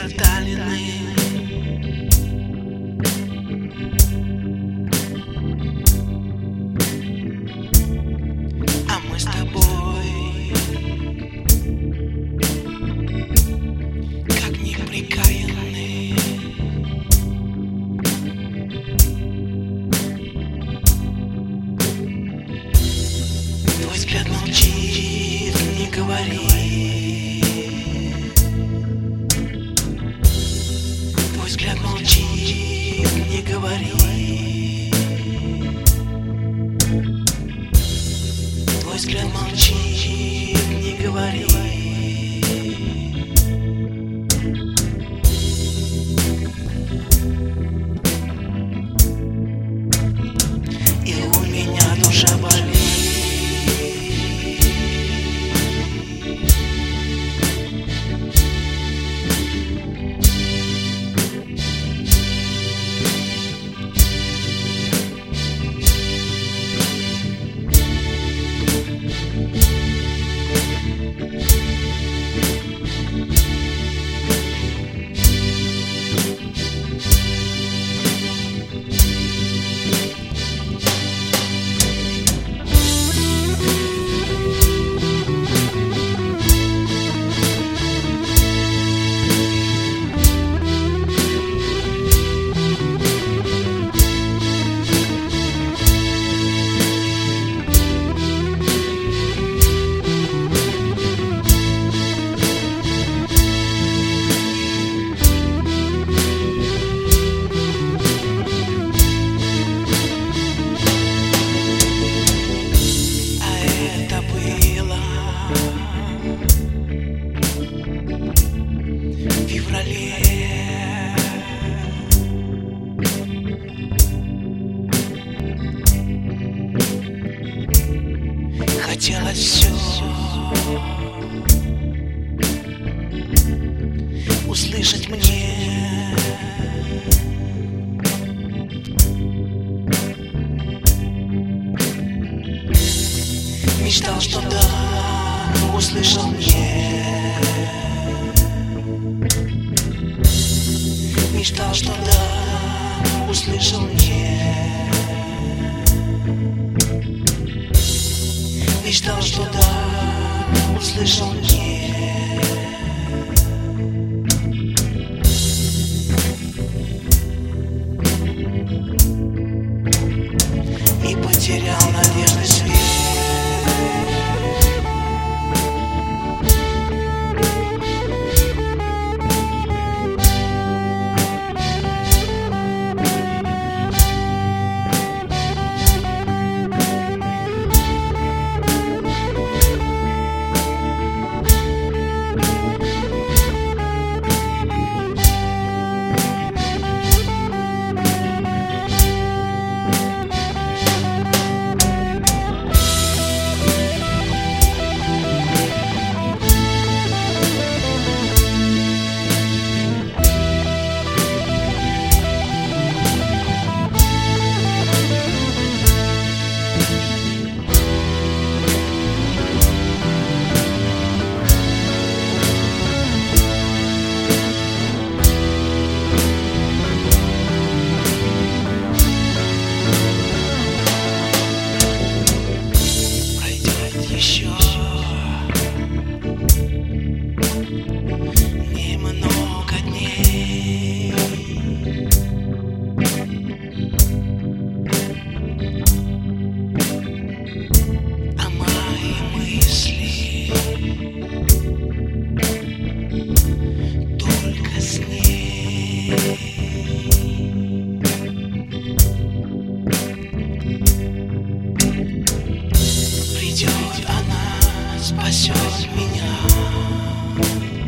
проталины. А мы с тобой как неприкаянные. Твой взгляд молчит, не говорит. Говори. Твой взгляд молчит, Хотелось все услышать мне. Мечтал, что да, услышал мне. Мечтал, что да, услышал мне Мечтал, что да, услышал Придет она, спасет меня.